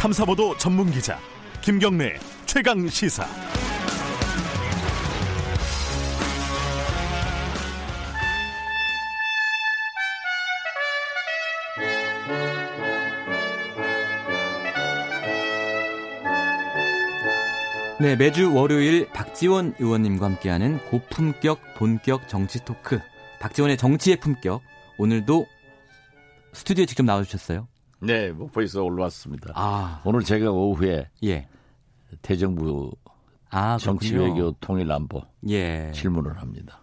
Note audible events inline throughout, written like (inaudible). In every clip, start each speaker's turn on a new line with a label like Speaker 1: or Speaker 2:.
Speaker 1: 탐사보도 전문 기자 김경래 최강 시사.
Speaker 2: 네, 매주 월요일 박지원 의원님과 함께하는 고품격 본격 정치 토크. 박지원의 정치의 품격. 오늘도 스튜디오에 직접 나와주셨어요.
Speaker 3: 네, 목포에서 올라왔습니다.
Speaker 2: 아,
Speaker 3: 오늘 제가 오후에
Speaker 2: 예.
Speaker 3: 대정부
Speaker 2: 아,
Speaker 3: 정치. 외교 통일 안보
Speaker 2: 예.
Speaker 3: 질문을 합니다.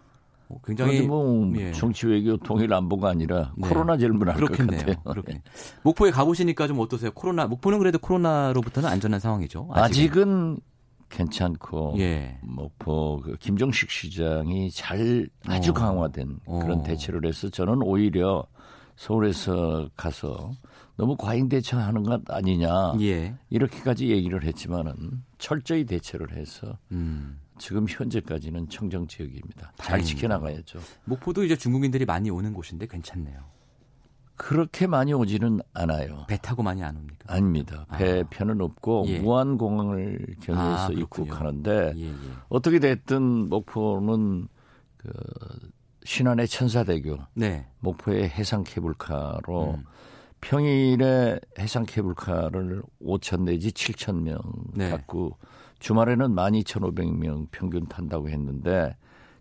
Speaker 2: 어, 굉장히
Speaker 3: 뭐
Speaker 2: 예.
Speaker 3: 정치 외교 통일 안보가 아니라
Speaker 2: 네.
Speaker 3: 코로나 질문할 것
Speaker 2: 그렇겠네요.
Speaker 3: 같아요.
Speaker 2: 그렇게. 목포에 가보시니까 좀 어떠세요? 코로나 목포는 그래도 코로나로부터는 안전한 상황이죠. 아직은.
Speaker 3: 아직은 괜찮고
Speaker 2: 예.
Speaker 3: 목포 그 김종식 시장이 잘 아주
Speaker 2: 어.
Speaker 3: 강화된 그런
Speaker 2: 어.
Speaker 3: 대처를 해서 저는 오히려 서울에서 가서 너무 과잉 대처하는 것 아니냐
Speaker 2: 예.
Speaker 3: 이렇게까지 얘기를 했지만은 철저히 대처를 해서
Speaker 2: 음.
Speaker 3: 지금 현재까지는 청정 지역입니다. 잘. 지켜나가야죠.
Speaker 2: 목포도 이제 중국인들이 많이 오는 곳인데 괜찮네요.
Speaker 3: 그렇게 많이 오지는 않아요.
Speaker 2: 배 타고 많이 안 옵니까?
Speaker 3: 아닙니다. 배
Speaker 2: 아.
Speaker 3: 편은 없고
Speaker 2: 예.
Speaker 3: 무안공항을 경유해서
Speaker 2: 아.
Speaker 3: 입국하는데
Speaker 2: 예, 예.
Speaker 3: 어떻게 됐든 목포는 그 신안의 천사대교,
Speaker 2: 네.
Speaker 3: 목포의 해상 케이블카로
Speaker 2: 음.
Speaker 3: 평일에 해상 케이블카를 5천 내지 7천 명
Speaker 2: 네.
Speaker 3: 갖고 주말에는 12,500명 평균 탄다고 했는데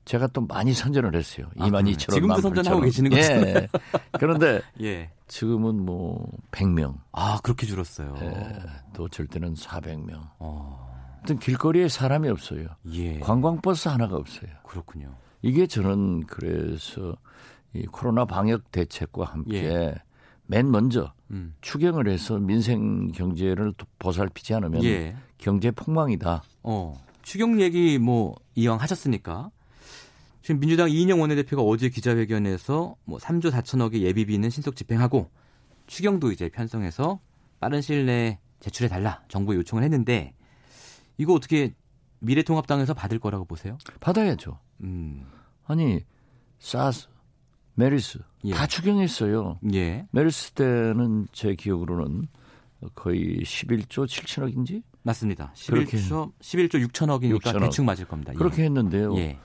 Speaker 3: 제가 또 많이 선전을 했어요.
Speaker 2: 아,
Speaker 3: 22,000원.
Speaker 2: 지금도 선전하고 계시는 거잖아요.
Speaker 3: 예. 그런데 (laughs)
Speaker 2: 예.
Speaker 3: 지금은 뭐 100명,
Speaker 2: 아, 그렇게 줄었어요.
Speaker 3: 예, 또 어쩔 때는 400명.
Speaker 2: 어.
Speaker 3: 하여튼 길거리에 사람이 없어요.
Speaker 2: 예.
Speaker 3: 관광버스 하나가 없어요.
Speaker 2: 그렇군요.
Speaker 3: 이게 저는 그래서 이 코로나 방역 대책과 함께
Speaker 2: 예.
Speaker 3: 맨 먼저
Speaker 2: 음.
Speaker 3: 추경을 해서 민생 경제를 도- 보살피지 않으면
Speaker 2: 예.
Speaker 3: 경제 폭망이다.
Speaker 2: 어. 추경 얘기 뭐 이왕 하셨으니까 지금 민주당 이인영 원내대표가 어제 기자회견에서 뭐 3조 4천억의 예비비는 신속 집행하고 추경도 이제 편성해서 빠른 시일 내에 제출해 달라 정부에 요청을 했는데 이거 어떻게 미래통합당에서 받을 거라고 보세요?
Speaker 3: 받아야죠.
Speaker 2: 음.
Speaker 3: 아니 사스, 메르스
Speaker 2: 예.
Speaker 3: 다 추경했어요.
Speaker 2: 예.
Speaker 3: 메르스 때는 제 기억으로는 거의 11조 7천억인지
Speaker 2: 맞습니다.
Speaker 3: 그렇게
Speaker 2: 11조 11조 6천억이니까
Speaker 3: 6천억.
Speaker 2: 대충 맞을 겁니다. 예.
Speaker 3: 그렇게 했는데요.
Speaker 2: 예.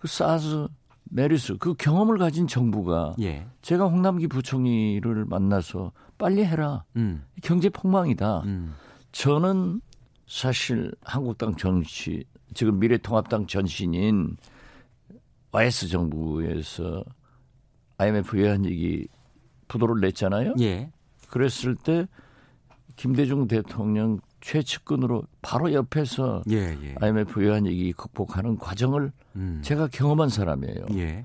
Speaker 3: 그 사스, 메르스 그 경험을 가진 정부가
Speaker 2: 예.
Speaker 3: 제가 홍남기 부총리를 만나서 빨리 해라.
Speaker 2: 음.
Speaker 3: 경제 폭망이다.
Speaker 2: 음.
Speaker 3: 저는 사실 한국당 정치 지금 미래통합당 전신인 YS 정부에서 IMF 외환위기 부도를 냈잖아요.
Speaker 2: 예.
Speaker 3: 그랬을 때 김대중 대통령 최측근으로 바로 옆에서
Speaker 2: 예, 예.
Speaker 3: IMF 외환위기 극복하는 과정을
Speaker 2: 음.
Speaker 3: 제가 경험한 사람이에요.
Speaker 2: 예.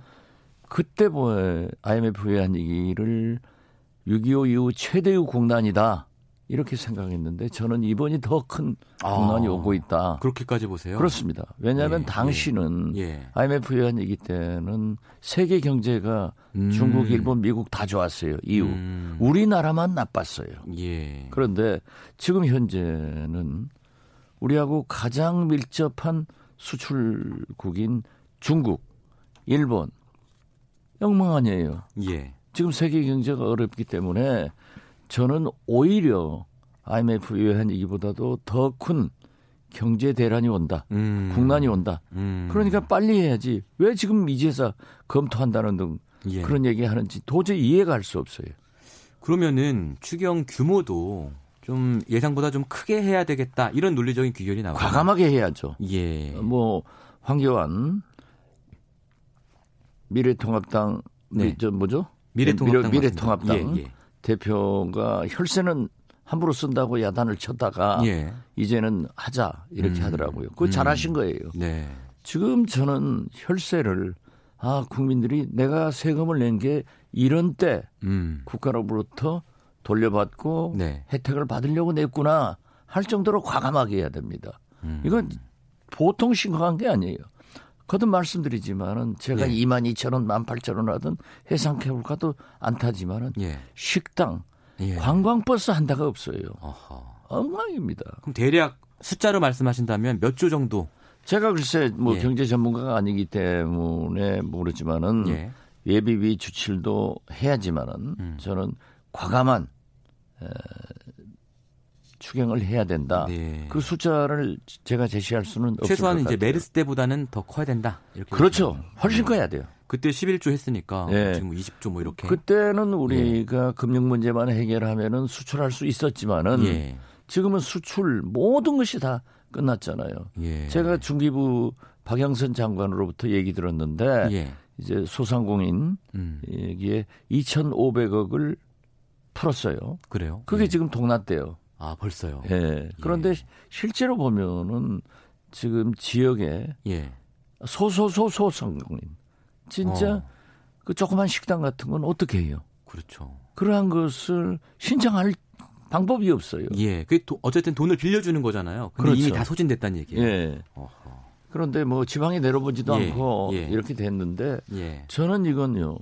Speaker 3: 그때 뭐 IMF 외환위기를 6.25 이후 최대의 공난이다 이렇게 생각했는데 저는 이번이 더큰 공난이
Speaker 2: 아.
Speaker 3: 오고 있다.
Speaker 2: 그렇게까지 보세요.
Speaker 3: 그렇습니다. 왜냐하면
Speaker 2: 예,
Speaker 3: 당시는
Speaker 2: 예.
Speaker 3: IMF 외환위기 때는 세계 경제가
Speaker 2: 음.
Speaker 3: 중국, 일본, 미국 다 좋았어요. 이후
Speaker 2: 음.
Speaker 3: 우리나라만 나빴어요.
Speaker 2: 예.
Speaker 3: 그런데 지금 현재는 우리하고 가장 밀접한 수출국인 중국, 일본 영망 아니에요.
Speaker 2: 예.
Speaker 3: 지금 세계 경제가 어렵기 때문에 저는 오히려 IMF 외환 위기보다도 더 큰 경제 대란이 온다.
Speaker 2: 음.
Speaker 3: 국난이 온다.
Speaker 2: 음.
Speaker 3: 그러니까 빨리 해야지. 왜 지금 이제서 검토한다는 등
Speaker 2: 예.
Speaker 3: 그런 얘기 하는지 도저히 이해가 할 수 없어요.
Speaker 2: 그러면은 추경 규모도 좀 예상보다 좀 크게 해야 되겠다 이런 논리적인 귀결이 나오고
Speaker 3: 과감하게 해야죠.
Speaker 2: 예.
Speaker 3: 뭐 황교안 미래통합당
Speaker 2: 네.
Speaker 3: 미- 저 뭐죠?
Speaker 2: 미래통합당
Speaker 3: 미래, 통합당
Speaker 2: 맞습니다. 예,
Speaker 3: 대표가 혈세는 함부로 쓴다고 야단을 쳤다가
Speaker 2: 예. 예.
Speaker 3: 이제는 하자 이렇게
Speaker 2: 음.
Speaker 3: 하더라고요. 그거
Speaker 2: 음.
Speaker 3: 잘하신 거예요.
Speaker 2: 네.
Speaker 3: 지금 저는 혈세를 아 국민들이 내가 세금을 낸 게 이런 때
Speaker 2: 음.
Speaker 3: 국가로부터 돌려받고
Speaker 2: 네.
Speaker 3: 혜택을 받으려고 냈구나 할 정도로 과감하게 해야 됩니다.
Speaker 2: 음.
Speaker 3: 이건 보통 심각한 게 아니에요. 거듭 말씀드리지만은 제가
Speaker 2: 예.
Speaker 3: 2만 2천 원, 1만 8천 원 하던 해상 케이블 카도 안 타지만은
Speaker 2: 예.
Speaker 3: 식당,
Speaker 2: 예.
Speaker 3: 관광버스 한 대가 없어요.
Speaker 2: 어허.
Speaker 3: 엉망입니다.
Speaker 2: 그럼 대략 숫자로 말씀하신다면 몇 조 정도?
Speaker 3: 제가 글쎄 뭐
Speaker 2: 예.
Speaker 3: 경제 전문가가 아니기 때문에 모르지만은
Speaker 2: 예.
Speaker 3: 예비비 주출도 해야지만은
Speaker 2: 음.
Speaker 3: 저는 과감한 에, 추경을 해야 된다.
Speaker 2: 네.
Speaker 3: 그 숫자를 제가 제시할 수는 없을
Speaker 2: 최소한
Speaker 3: 것
Speaker 2: 이제
Speaker 3: 같아요.
Speaker 2: 메르스 때보다는 더 커야 된다. 이렇게
Speaker 3: 그렇죠. 훨씬
Speaker 2: 네.
Speaker 3: 커야 돼요.
Speaker 2: 그때 11조 했으니까
Speaker 3: 예.
Speaker 2: 지금 20조 뭐 이렇게.
Speaker 3: 그때는 우리가 금융 문제만 해결하면은 수출할 수 있었지만은
Speaker 2: 예.
Speaker 3: 지금은 수출 모든 것이 다 끝났잖아요.
Speaker 2: 예.
Speaker 3: 제가 중기부 박영선 장관으로부터 얘기 들었는데
Speaker 2: 예.
Speaker 3: 이제 소상공인
Speaker 2: 음.
Speaker 3: 여기에 2,500억을 풀었어요.
Speaker 2: 그래요?
Speaker 3: 그게
Speaker 2: 예.
Speaker 3: 지금 동났대요.
Speaker 2: 아, 벌써요.
Speaker 3: 예. 그런데
Speaker 2: 예.
Speaker 3: 실제로 보면은 지금 지역에
Speaker 2: 예.
Speaker 3: 소소소 소상공인 진짜
Speaker 2: 어.
Speaker 3: 그 조그만 식당 같은 건 어떻게 해요?
Speaker 2: 그렇죠.
Speaker 3: 그러한 것을 신청할 방법이 없어요.
Speaker 2: 예. 그게 도- 어쨌든 돈을 빌려주는 거잖아요. 근데
Speaker 3: 그렇죠.
Speaker 2: 이미 다 소진됐다는 얘기예요.
Speaker 3: 예.
Speaker 2: 어허.
Speaker 3: 그런데 뭐 지방에 내려보지도
Speaker 2: 예,
Speaker 3: 않고
Speaker 2: 예.
Speaker 3: 이렇게 됐는데
Speaker 2: 예.
Speaker 3: 저는 이건요.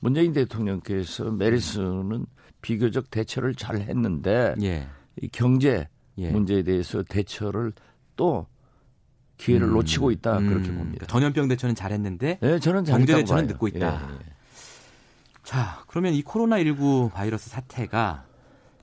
Speaker 3: 문재인 대통령께서 메르스는 비교적 대처를 잘 했는데
Speaker 2: 예.
Speaker 3: 이 경제
Speaker 2: 예.
Speaker 3: 문제에 대해서 대처를 또 기회를
Speaker 2: 음,
Speaker 3: 놓치고 있다 그렇게
Speaker 2: 음,
Speaker 3: 봅니다.
Speaker 2: 전염병 대처는 잘했는데
Speaker 3: 예, 저는
Speaker 2: 경제 대처는
Speaker 3: 봐요.
Speaker 2: 늦고 있다.
Speaker 3: 예, 예.
Speaker 2: 자, 그러면 이 코로나19 바이러스 사태가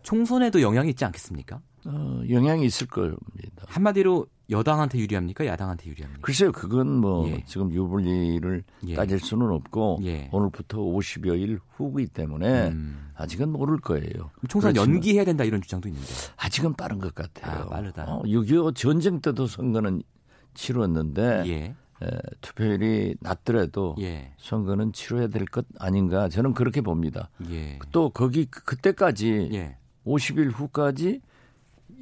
Speaker 2: 총선에도 영향이 있지 않겠습니까?
Speaker 3: 어, 영향이 있을 겁니다.
Speaker 2: 한마디로 여당한테 유리합니까? 야당한테 유리합니까?
Speaker 3: 글쎄요, 그건 뭐
Speaker 2: 예.
Speaker 3: 지금 유불리를
Speaker 2: 예.
Speaker 3: 따질 수는 없고
Speaker 2: 예.
Speaker 3: 오늘부터 50여일 후기 때문에
Speaker 2: 음.
Speaker 3: 아직은 모를 거예요.
Speaker 2: 총선 연기해야 된다 이런 주장도 있는데.
Speaker 3: 아직은 빠른 것 같아요.
Speaker 2: 아, 빠르다.
Speaker 3: 어, 6.25 전쟁 때도 선거는 치렀는데
Speaker 2: 예.
Speaker 3: 에, 투표율이 낮더라도
Speaker 2: 예.
Speaker 3: 선거는 치러야 될 것 아닌가 저는 그렇게 봅니다.
Speaker 2: 예.
Speaker 3: 또 거기 그- 그때까지
Speaker 2: 예.
Speaker 3: 50일 후까지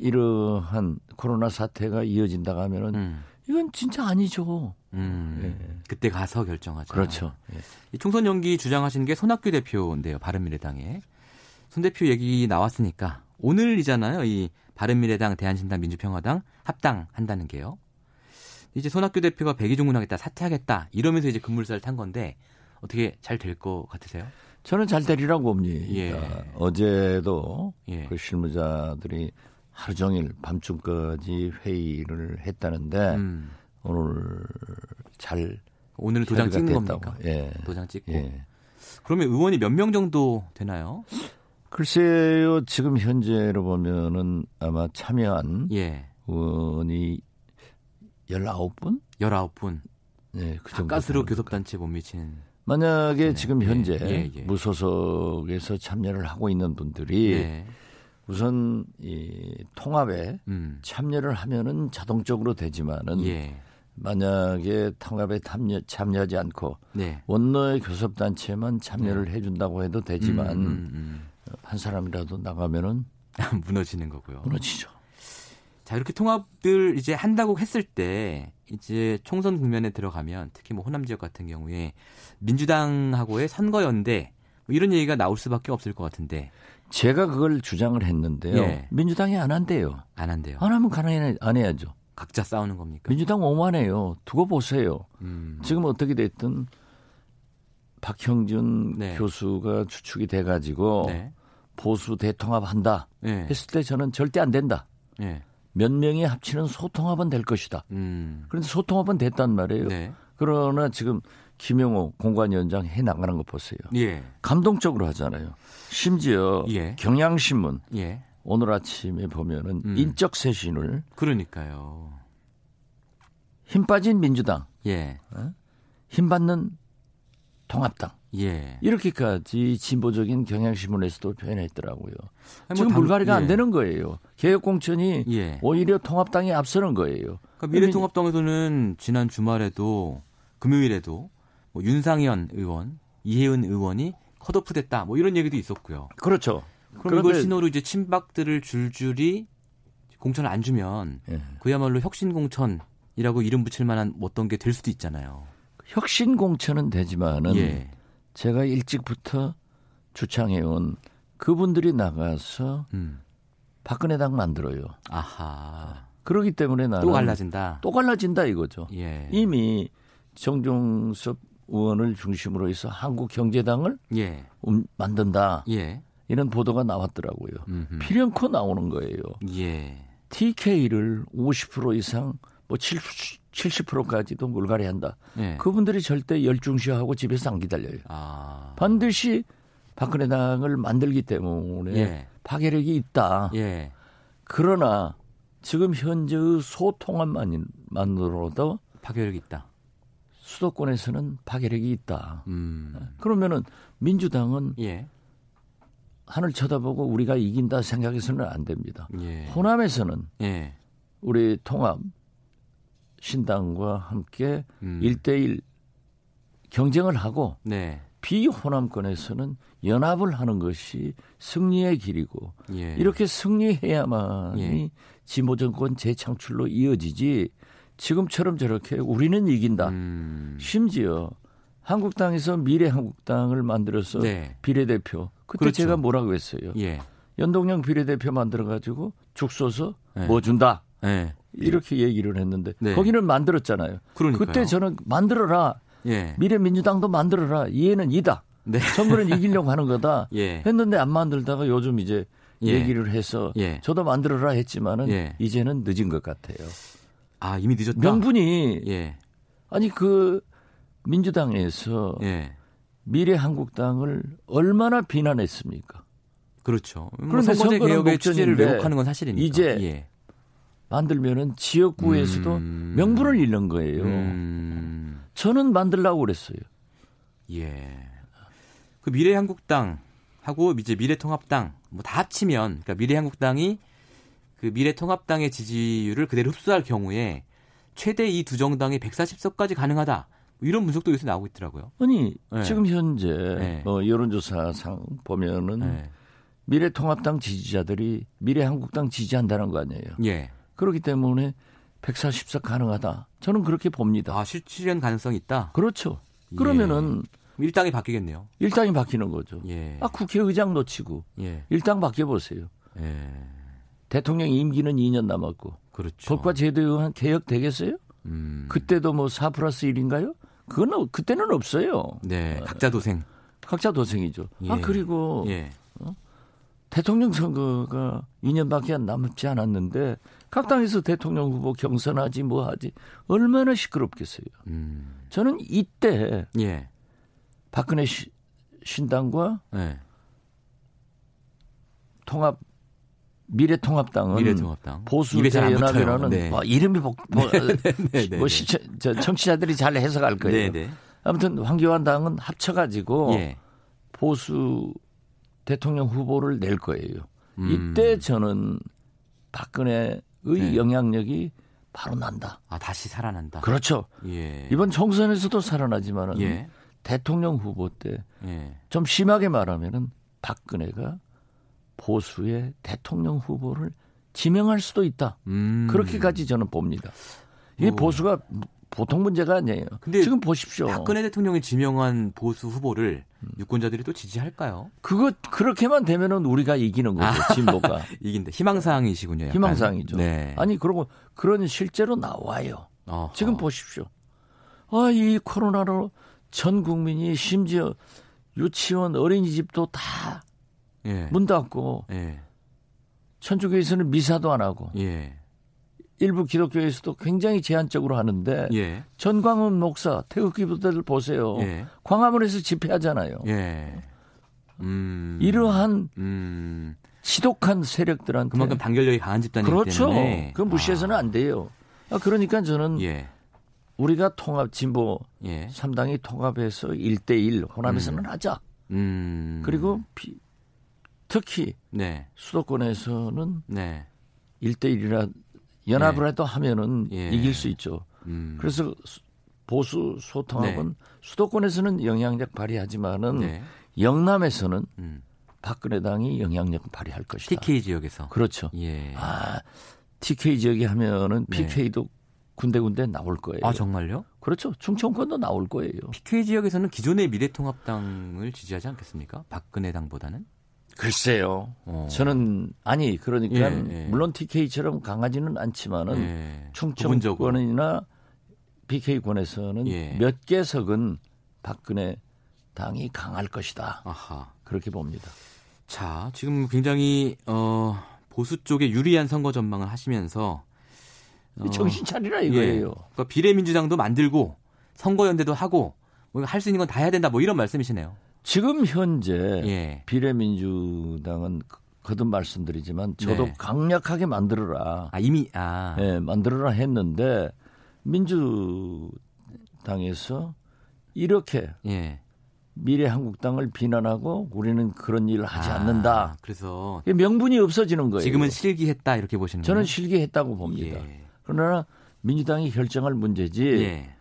Speaker 3: 이러한 코로나 사태가 이어진다고 하면은
Speaker 2: 음.
Speaker 3: 이건 진짜 아니죠.
Speaker 2: 음.
Speaker 3: 예.
Speaker 2: 그때 가서 결정하자.
Speaker 3: 그렇죠. 예.
Speaker 2: 이 총선 연기 주장하신 게 손학규 대표인데요. 바른미래당에. 손 대표 얘기 나왔으니까 오늘이잖아요. 이 바른미래당, 대한신당, 민주평화당 합당한다는 게요. 이제 손학규 대표가 백의종군하겠다, 사퇴하겠다 이러면서 이제 급물살을 탄 건데 어떻게 잘 될 것 같으세요?
Speaker 3: 저는 잘 되리라고 봅니다.
Speaker 2: 예.
Speaker 3: 어제도
Speaker 2: 예.
Speaker 3: 그 실무자들이 하루 종일 밤중까지 회의를 했다는데
Speaker 2: 음.
Speaker 3: 오늘 잘
Speaker 2: 오늘은 도장 찍는
Speaker 3: 됐다고.
Speaker 2: 겁니까?
Speaker 3: 예.
Speaker 2: 도장 찍고.
Speaker 3: 예.
Speaker 2: 그러면 의원이 몇 명 정도 되나요?
Speaker 3: 글쎄요, 지금 현재로 보면은 아마 참여한
Speaker 2: 예.
Speaker 3: 의원이 19분?
Speaker 2: 19분.
Speaker 3: 네, 그 정도.
Speaker 2: 가스로
Speaker 3: 됩니다.
Speaker 2: 교섭단체에 못 미치는.
Speaker 3: 만약에 지금
Speaker 2: 예,
Speaker 3: 현재
Speaker 2: 예, 예.
Speaker 3: 무소속에서 참여를 하고 있는 분들이
Speaker 2: 네.
Speaker 3: 우선 이 통합에
Speaker 2: 음.
Speaker 3: 참여를 하면은 자동적으로 되지만은
Speaker 2: 예.
Speaker 3: 만약에 통합에 참여, 참여하지 않고
Speaker 2: 네.
Speaker 3: 원로의 교섭단체만 참여를 해준다고 해도 되지만
Speaker 2: 음, 음,
Speaker 3: 한 사람이라도 나가면은
Speaker 2: 음. (laughs) 무너지는 거고요.
Speaker 3: 무너지죠.
Speaker 2: 자, 이렇게 통합을 이제 한다고 했을 때 이제 총선 국면에 들어가면 특히 뭐 호남 지역 같은 경우에 민주당하고의 선거 연대 뭐 이런 얘기가 나올 수밖에 없을 것 같은데
Speaker 3: 제가 그걸 주장을 했는데요.
Speaker 2: 예.
Speaker 3: 민주당이 안 한대요.
Speaker 2: 안 한대요.
Speaker 3: 안 하면 가능해 안 해야죠.
Speaker 2: 각자 싸우는 겁니까?
Speaker 3: 민주당 오만해요. 두고 보세요.
Speaker 2: 음.
Speaker 3: 지금 어떻게 됐든 박형준
Speaker 2: 네.
Speaker 3: 교수가 추측이 돼 가지고
Speaker 2: 네.
Speaker 3: 보수 대통합 한다
Speaker 2: 네.
Speaker 3: 했을 때 저는 절대 안 된다.
Speaker 2: 네.
Speaker 3: 몇 명이 합치는 소통합은 될 것이다.
Speaker 2: 음.
Speaker 3: 그런데 소통합은 됐단 말이에요.
Speaker 2: 네.
Speaker 3: 그러나 지금 김영호 공관위원장 해 나가는 거 보세요.
Speaker 2: 예.
Speaker 3: 감동적으로 하잖아요. 심지어
Speaker 2: 예.
Speaker 3: 경향신문
Speaker 2: 예.
Speaker 3: 오늘 아침에 보면은
Speaker 2: 음.
Speaker 3: 인적 쇄신을
Speaker 2: 그러니까요.
Speaker 3: 힘 빠진 민주당,
Speaker 2: 예.
Speaker 3: 힘 받는 통합당
Speaker 2: 예.
Speaker 3: 이렇게까지 진보적인 경향신문에서도 표현했더라고요.
Speaker 2: 아니, 뭐
Speaker 3: 지금
Speaker 2: 당-
Speaker 3: 물갈이가
Speaker 2: 예.
Speaker 3: 안 되는 거예요. 개혁공천이
Speaker 2: 예.
Speaker 3: 오히려 통합당이 앞서는 거예요.
Speaker 2: 그러니까 미래통합당에서는 지난 주말에도 금요일에도 뭐 윤상현 의원, 이혜은 의원이 컷오프 됐다. 뭐 이런 얘기도 있었고요.
Speaker 3: 그렇죠.
Speaker 2: 그럼 이걸 신호로 이제 친박들을 줄줄이 공천을 안 주면
Speaker 3: 예.
Speaker 2: 그야말로 혁신 공천이라고 이름 붙일 만한 어떤 게 될 수도 있잖아요.
Speaker 3: 혁신 공천은 되지만은
Speaker 2: 예.
Speaker 3: 제가 일찍부터 주창해온 그분들이 나가서
Speaker 2: 음.
Speaker 3: 박근혜 당 만들어요.
Speaker 2: 아하.
Speaker 3: 그러기 때문에 나는
Speaker 2: 또 갈라진다.
Speaker 3: 또 갈라진다 이거죠.
Speaker 2: 예.
Speaker 3: 이미 정종섭 의원을 중심으로 해서 한국 경제당을
Speaker 2: 예.
Speaker 3: 음, 만든다
Speaker 2: 예.
Speaker 3: 이런 보도가 나왔더라고요.
Speaker 2: 음흠.
Speaker 3: 필연코 나오는 거예요.
Speaker 2: 예.
Speaker 3: TK를 50% 이상 뭐 70, 70%까지도 물갈이 한다.
Speaker 2: 예.
Speaker 3: 그분들이 절대 열중시하고 집에서 안 기다려요.
Speaker 2: 아.
Speaker 3: 반드시 박근혜 당을 만들기 때문에
Speaker 2: 예.
Speaker 3: 파괴력이 있다.
Speaker 2: 예.
Speaker 3: 그러나 지금 현재의 소통함만으로도
Speaker 2: 파괴력이 있다.
Speaker 3: 수도권에서는 파괴력이 있다.
Speaker 2: 음.
Speaker 3: 그러면은 민주당은
Speaker 2: 예.
Speaker 3: 하늘 쳐다보고 우리가 이긴다 생각해서는 안 됩니다.
Speaker 2: 예.
Speaker 3: 호남에서는
Speaker 2: 예.
Speaker 3: 우리 통합 신당과 함께
Speaker 2: 음.
Speaker 3: 일 1대1 경쟁을 하고
Speaker 2: 네.
Speaker 3: 비호남권에서는 연합을 하는 것이 승리의 길이고
Speaker 2: 예.
Speaker 3: 이렇게 승리해야만이
Speaker 2: 예.
Speaker 3: 진보 정권 재창출로 이어지지 지금처럼 저렇게 우리는 이긴다.
Speaker 2: 음.
Speaker 3: 심지어 한국당에서 미래 한국당을 만들어서
Speaker 2: 네.
Speaker 3: 비례대표 그때
Speaker 2: 그렇죠.
Speaker 3: 제가 뭐라고 했어요.
Speaker 2: 예.
Speaker 3: 연동형 비례대표 만들어 가지고 죽 쏘서
Speaker 2: 네.
Speaker 3: 뭐 준다.
Speaker 2: 예.
Speaker 3: 이렇게 얘기를 했는데
Speaker 2: 네.
Speaker 3: 거기는 만들었잖아요.
Speaker 2: 그러니까요.
Speaker 3: 그때 저는 만들어라.
Speaker 2: 예.
Speaker 3: 미래민주당도 만들어라. 이해는 이다.
Speaker 2: 네.
Speaker 3: 선거는 이기려고 하는 거다. (laughs)
Speaker 2: 예.
Speaker 3: 했는데 안 만들다가 요즘 이제
Speaker 2: 예.
Speaker 3: 얘기를 해서
Speaker 2: 예.
Speaker 3: 저도 만들어라 했지만은
Speaker 2: 예.
Speaker 3: 이제는 늦은 것 같아요.
Speaker 2: 아, 이미 늦었다.
Speaker 3: 명분이
Speaker 2: 예.
Speaker 3: 아니 그 민주당에서
Speaker 2: 예.
Speaker 3: 미래 한국당을 얼마나 비난했습니까?
Speaker 2: 그렇죠. 뭐
Speaker 3: 그런데
Speaker 2: 선거제
Speaker 3: 선거는
Speaker 2: 개혁의 취지를 왜곡하는 건 사실이니까.
Speaker 3: 이제
Speaker 2: 예.
Speaker 3: 만들면은 지역구에서도
Speaker 2: 음.
Speaker 3: 명분을 잃는 거예요.
Speaker 2: 음.
Speaker 3: 저는 만들라고 그랬어요.
Speaker 2: 예. 그 미래한국당하고 이제 미래통합당 뭐 다 합치면 그러니까 미래한국당이 그 미래통합당의 지지율을 그대로 흡수할 경우에 최대 이 두 정당이 140석까지 가능하다. 뭐 이런 분석도 요새 나오고 있더라고요.
Speaker 3: 아니
Speaker 2: 네.
Speaker 3: 지금 현재
Speaker 2: 네.
Speaker 3: 뭐 여론조사상 보면은
Speaker 2: 네.
Speaker 3: 미래통합당 지지자들이 미래한국당 지지한다는 거 아니에요.
Speaker 2: 예.
Speaker 3: 그렇기 때문에 140석 가능하다. 저는 그렇게 봅니다.
Speaker 2: 아, 실현 가능성이 있다.
Speaker 3: 그렇죠.
Speaker 2: 예.
Speaker 3: 그러면은
Speaker 2: 일당이 바뀌겠네요.
Speaker 3: 일당이 바뀌는 거죠.
Speaker 2: 예.
Speaker 3: 아 국회의장 놓치고
Speaker 2: 예.
Speaker 3: 일당 바뀌어 보세요.
Speaker 2: 예.
Speaker 3: 대통령 임기는 2년 남았고
Speaker 2: 그렇죠.
Speaker 3: 법과 제도에 의한 개혁 되겠어요?
Speaker 2: 음.
Speaker 3: 그때도 뭐 4 플러스 1인가요? 그건 없- 그때는 없어요.
Speaker 2: 네. 각자 도생.
Speaker 3: 각자 도생이죠.
Speaker 2: 예.
Speaker 3: 아 그리고
Speaker 2: 예.
Speaker 3: 대통령 선거가 2년밖에 안 남지 않았는데 각 당에서 대통령 후보 경선하지 뭐 하지 얼마나 시끄럽겠어요.
Speaker 2: 음.
Speaker 3: 저는 이때
Speaker 2: 예.
Speaker 3: 박근혜 시- 신당과
Speaker 2: 예.
Speaker 3: 통합 미래통합당은
Speaker 2: 미래통합당.
Speaker 3: 보수
Speaker 2: 입에 잘안
Speaker 3: 대연합이라는
Speaker 2: 붙어요. 네.
Speaker 3: 뭐 이름이 복, (laughs) 뭐,
Speaker 2: 네, 네,
Speaker 3: 뭐
Speaker 2: 네.
Speaker 3: 시청, 저 청취자들이 잘 해석할 거예요.
Speaker 2: 네, 네.
Speaker 3: 아무튼 황교안 당은 합쳐가지고
Speaker 2: 예.
Speaker 3: 보수 대통령 후보를 낼 거예요.
Speaker 2: 음.
Speaker 3: 이때 저는 박근혜의
Speaker 2: 네.
Speaker 3: 영향력이 바로 난다.
Speaker 2: 아, 다시 살아난다.
Speaker 3: 그렇죠.
Speaker 2: 예.
Speaker 3: 이번 총선에서도 살아나지만은
Speaker 2: 예.
Speaker 3: 대통령 후보 때좀
Speaker 2: 예.
Speaker 3: 심하게 말하면은 박근혜가 보수의 대통령 후보를 지명할 수도 있다.
Speaker 2: 음.
Speaker 3: 그렇게까지 저는 봅니다. 이게
Speaker 2: 오.
Speaker 3: 보수가 보통 문제가 아니에요.
Speaker 2: 근데
Speaker 3: 지금 보십시오.
Speaker 2: 박근혜 대통령이 지명한 보수 후보를 유권자들이 또 지지할까요?
Speaker 3: 그거 그렇게만 되면은 우리가 이기는 거죠. 진보가 (laughs)
Speaker 2: 이긴다. 희망사항이시군요. 약간.
Speaker 3: 희망사항이죠.
Speaker 2: 네.
Speaker 3: 아니 그러고 그런 실제로 나와요.
Speaker 2: 어허.
Speaker 3: 지금 보십시오. 아, 이 코로나로 전 국민이 심지어 유치원, 어린이집도 다 문
Speaker 2: 예.
Speaker 3: 닫고
Speaker 2: 예.
Speaker 3: 천주교에서는 미사도 안 하고
Speaker 2: 예.
Speaker 3: 일부 기독교에서도 굉장히 제한적으로 하는데
Speaker 2: 예.
Speaker 3: 전광훈 목사 태극기 부대들 보세요.
Speaker 2: 예.
Speaker 3: 광화문에서 집회하잖아요.
Speaker 2: 예. 음.
Speaker 3: 이러한
Speaker 2: 음.
Speaker 3: 지독한 세력들한테
Speaker 2: 그만큼 단결력이 강한 집단이기
Speaker 3: 그렇죠.
Speaker 2: 때문에
Speaker 3: 그건 무시해서는 안 돼요. 아, 그러니까 저는
Speaker 2: 예.
Speaker 3: 우리가 통합 진보
Speaker 2: 예.
Speaker 3: 3당이 통합해서 1대1 호남에서는 하자.
Speaker 2: 음.
Speaker 3: 그리고 비- 특히
Speaker 2: 네.
Speaker 3: 수도권에서는
Speaker 2: 네.
Speaker 3: 1대1이라 연합을 해도 하면은
Speaker 2: 예.
Speaker 3: 이길 수 있죠.
Speaker 2: 음.
Speaker 3: 그래서 수- 보수 소통합은 수도권에서는 영향력 발휘하지만은
Speaker 2: 네.
Speaker 3: 영남에서는
Speaker 2: 음.
Speaker 3: 박근혜 당이 영향력을 발휘할 것이다.
Speaker 2: TK 지역에서.
Speaker 3: 그렇죠.
Speaker 2: 예.
Speaker 3: 아, TK 지역에 하면은
Speaker 2: 네.
Speaker 3: PK도 군데군데 나올 거예요.
Speaker 2: 아, 정말요?
Speaker 3: 그렇죠. 충청권도 나올 거예요.
Speaker 2: PK 지역에서는 기존의 미래통합당을 지지하지 않겠습니까? 박근혜 당보다는?
Speaker 3: 글쎄요.
Speaker 2: 어.
Speaker 3: 저는 아니 그러니까
Speaker 2: 예, 예.
Speaker 3: 물론 TK처럼 강하지는 않지만은
Speaker 2: 예.
Speaker 3: 충청권이나 BK권에서는
Speaker 2: 예.
Speaker 3: 몇 개석은 박근혜 당이 강할 것이다.
Speaker 2: 아하.
Speaker 3: 그렇게 봅니다.
Speaker 2: 자, 지금 굉장히 어, 보수 쪽에 유리한 선거 전망을 하시면서 어,
Speaker 3: 정신 차리라
Speaker 2: 예.
Speaker 3: 이거예요.
Speaker 2: 그러니까 비례민주당도 만들고 선거연대도 하고 뭐 할 수 있는 건 다 해야 된다 뭐 이런 말씀이시네요.
Speaker 3: 지금 현재
Speaker 2: 예.
Speaker 3: 비례민주당은 거듭 말씀드리지만 저도
Speaker 2: 네.
Speaker 3: 강력하게 만들어라.
Speaker 2: 아 이미 아
Speaker 3: 예, 만들어라 했는데 민주당에서 이렇게
Speaker 2: 예.
Speaker 3: 미래 한국당을 비난하고 우리는 그런 일을 하지
Speaker 2: 아,
Speaker 3: 않는다.
Speaker 2: 그래서
Speaker 3: 명분이 없어지는 거예요.
Speaker 2: 지금은 실기했다 이렇게 보시는
Speaker 3: 저는
Speaker 2: 거예요?
Speaker 3: 실기했다고 봅니다.
Speaker 2: 예.
Speaker 3: 그러나 민주당이 결정할 문제지
Speaker 2: 예.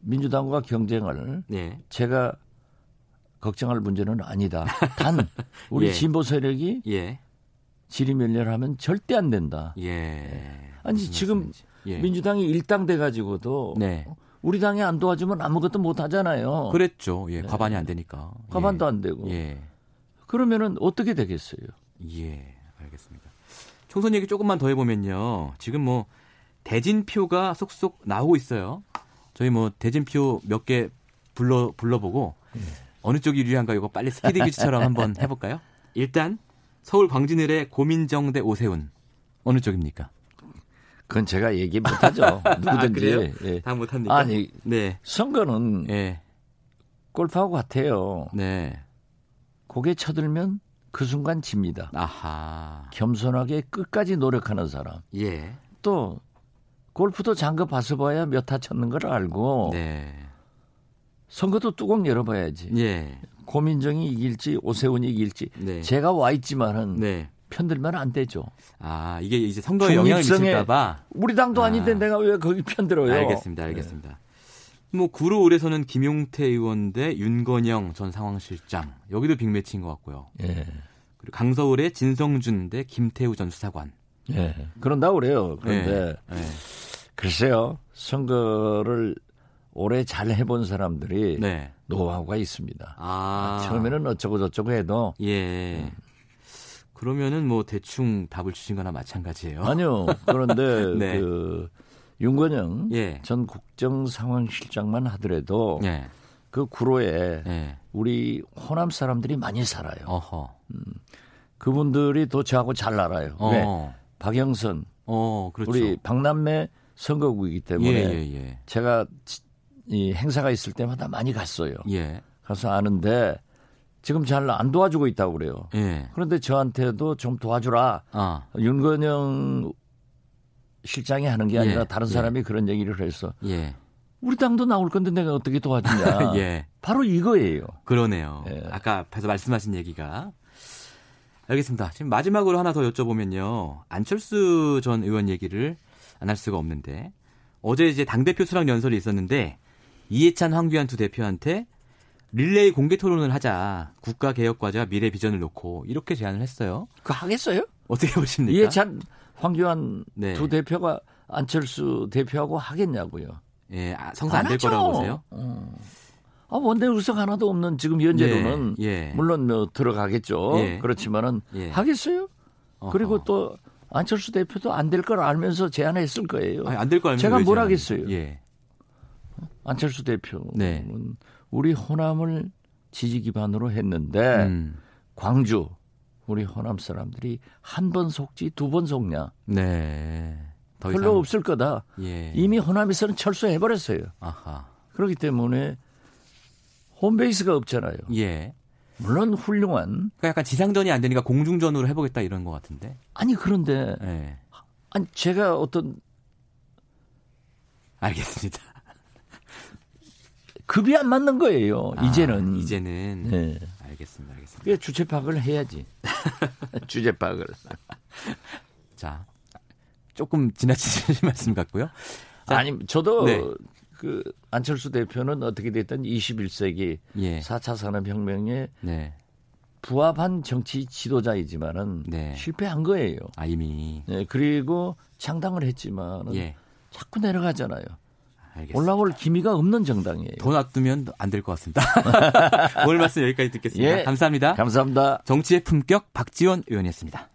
Speaker 3: 민주당과 경쟁을
Speaker 2: 예.
Speaker 3: 제가 걱정할 문제는 아니다. 단 (laughs) 우리
Speaker 2: 예.
Speaker 3: 진보 세력이
Speaker 2: 예.
Speaker 3: 지리멸렬하면 절대 안 된다.
Speaker 2: 예.
Speaker 3: 아니 지금.
Speaker 2: 예.
Speaker 3: 민주당이 일당돼 가지고도
Speaker 2: 네.
Speaker 3: 우리 당이 안 도와주면 아무것도 못 하잖아요.
Speaker 2: 그랬죠. 예. 과반이 안 되니까.
Speaker 3: 네. 과반도
Speaker 2: 예.
Speaker 3: 안 되고.
Speaker 2: 예.
Speaker 3: 그러면은 어떻게 되겠어요?
Speaker 2: 예. 알겠습니다. 총선 얘기 조금만 더 해보면요. 지금 뭐 대진표가 쏙쏙 나오고 있어요. 저희 뭐 대진표 몇 개 불러 불러보고
Speaker 3: 예.
Speaker 2: 어느 쪽이 유리한가 이거 빨리 스피드 퀴즈처럼 한번 해볼까요? 일단 서울 광진을의 고민정 대 오세훈 어느 쪽입니까?
Speaker 3: 그건 제가 얘기 못 하죠. (laughs) 누구든지.
Speaker 2: 아?
Speaker 3: 예.
Speaker 2: 다 못합니까?
Speaker 3: 아니,
Speaker 2: 네,
Speaker 3: 선거는
Speaker 2: 예,
Speaker 3: 골프하고 같아요.
Speaker 2: 네,
Speaker 3: 고개 쳐들면 그 순간 집니다.
Speaker 2: 아하,
Speaker 3: 겸손하게 끝까지 노력하는 사람.
Speaker 2: 예,
Speaker 3: 또 골프도 장갑 봐서 봐야 몇 타 쳤는 걸 알고
Speaker 2: 네,
Speaker 3: 선거도 뚜껑 열어봐야지.
Speaker 2: 예,
Speaker 3: 고민정이 이길지 오세훈이 이길지
Speaker 2: 네,
Speaker 3: 제가 와 있지만은
Speaker 2: 네.
Speaker 3: 편들면 안 되죠.
Speaker 2: 아 이게 이제 선거에 영향을 미칠까봐.
Speaker 3: 우리 당도
Speaker 2: 아.
Speaker 3: 아닌데 내가 왜 거기 편들어요?
Speaker 2: 알겠습니다, 알겠습니다. 뭐 구로을에서는 김용태 의원 대 윤건영 전 상황실장 여기도 빅매치인 것 같고요.
Speaker 3: 예.
Speaker 2: 그리고 강서울의 진성준 대 김태우 전 수사관.
Speaker 3: 예. 그런다고 그래요. 그런데
Speaker 2: 예, 예.
Speaker 3: 글쎄요. 선거를 오래 잘 해본 사람들이
Speaker 2: 네.
Speaker 3: 노하우가 있습니다.
Speaker 2: 아
Speaker 3: 처음에는 어쩌고 저쩌고 해도
Speaker 2: 예. 그러면은 뭐 대충 답을 주신 거나 마찬가지예요.
Speaker 3: 아니요. 그런데 (laughs)
Speaker 2: 네.
Speaker 3: 그 윤건영
Speaker 2: 예.
Speaker 3: 전 국정상황실장만 하더라도
Speaker 2: 예.
Speaker 3: 그 구로에
Speaker 2: 예.
Speaker 3: 우리 호남 사람들이 많이 살아요.
Speaker 2: 어허.
Speaker 3: 그분들이 또 저하고 잘 알아요.
Speaker 2: 어.
Speaker 3: 왜? 박영선
Speaker 2: 어, 그렇죠.
Speaker 3: 우리 박남매 선거구이기 때문에
Speaker 2: 예, 예, 예.
Speaker 3: 제가 지- 이 행사가 있을 때마다 많이 갔어요.
Speaker 2: 예.
Speaker 3: 가서 아는데 지금 잘 안 도와주고 있다고 그래요.
Speaker 2: 예.
Speaker 3: 그런데 저한테도 좀 도와주라.
Speaker 2: 아.
Speaker 3: 윤건영 실장이 하는 게 아니라
Speaker 2: 예,
Speaker 3: 다른
Speaker 2: 예.
Speaker 3: 사람이 그런 얘기를 해서
Speaker 2: 예.
Speaker 3: 우리 당도 나올 건데 내가 어떻게 도와주냐. (laughs)
Speaker 2: 예.
Speaker 3: 바로 이거예요.
Speaker 2: 그러네요.
Speaker 3: 예.
Speaker 2: 아까 앞에서 말씀하신 얘기가. 알겠습니다. 지금 마지막으로 하나 더 여쭤보면요. 안철수 전 의원 얘기를 안 할 수가 없는데 어제 이제 당대표 수락 연설이 있었는데 이해찬 황교안 두 대표한테 릴레이 공개 토론을 하자. 국가 개혁 과제와 미래 비전을 놓고 이렇게 제안을 했어요.
Speaker 3: 그 하겠어요?
Speaker 2: 어떻게 보십니까?
Speaker 3: 이해찬 황교안
Speaker 2: 네.
Speaker 3: 두 대표가 안철수 대표하고 하겠냐고요.
Speaker 2: 예, 아, 성사 안 될. 거라고 보세요?
Speaker 3: 어. 아, 원내 의석 하나도 없는 지금 현재로는
Speaker 2: 예, 예.
Speaker 3: 물론 뭐 들어가겠죠.
Speaker 2: 예.
Speaker 3: 그렇지만은
Speaker 2: 예.
Speaker 3: 하겠어요?
Speaker 2: 어허.
Speaker 3: 그리고 또 안철수 대표도 안 될 걸 알면서 제안했을 거예요.
Speaker 2: 아니, 안될 거 알면
Speaker 3: 제가 왜뭘 하겠어요?
Speaker 2: 예.
Speaker 3: 안철수 대표는
Speaker 2: 네.
Speaker 3: 우리 호남을 지지 기반으로 했는데
Speaker 2: 음.
Speaker 3: 광주 우리 호남 사람들이 한 번 속지 두 번 속냐?
Speaker 2: 네. 더
Speaker 3: 별로
Speaker 2: 이상
Speaker 3: 없을 거다.
Speaker 2: 예.
Speaker 3: 이미 호남에서는 철수해 버렸어요.
Speaker 2: 아하.
Speaker 3: 그렇기 때문에 홈베이스가 없잖아요.
Speaker 2: 예.
Speaker 3: 물론 훌륭한
Speaker 2: 그러니까 약간 지상전이 안 되니까 공중전으로 해보겠다 이런 것 같은데.
Speaker 3: 아니 그런데
Speaker 2: 예.
Speaker 3: 아니 제가 어떤
Speaker 2: 알겠습니다.
Speaker 3: 급이 안 맞는 거예요.
Speaker 2: 아,
Speaker 3: 이제는
Speaker 2: 이제는
Speaker 3: 네.
Speaker 2: 알겠습니다. 알겠습니다.
Speaker 3: 그게 주체 파악을 해야지. (laughs) 주제 파악을. (laughs)
Speaker 2: 자, 조금 지나치신 (laughs) 말씀 같고요. 자,
Speaker 3: 아니 저도
Speaker 2: 네.
Speaker 3: 그 안철수 대표는 어떻게 됐든 21세기
Speaker 2: 예.
Speaker 3: 4차 산업혁명에
Speaker 2: 네.
Speaker 3: 부합한 정치 지도자이지만은
Speaker 2: 네.
Speaker 3: 실패한 거예요.
Speaker 2: 아 이미
Speaker 3: 네, 그리고 창당을 했지만은
Speaker 2: 예.
Speaker 3: 자꾸 내려가잖아요.
Speaker 2: 알겠습니다.
Speaker 3: 올라올 기미가 없는 정당이에요.
Speaker 2: 돈 놔두면 안 될 것 같습니다. (laughs) 오늘 말씀 여기까지 듣겠습니다.
Speaker 3: 예.
Speaker 2: 감사합니다.
Speaker 3: 감사합니다.
Speaker 2: 정치의 품격 박지원 의원이었습니다.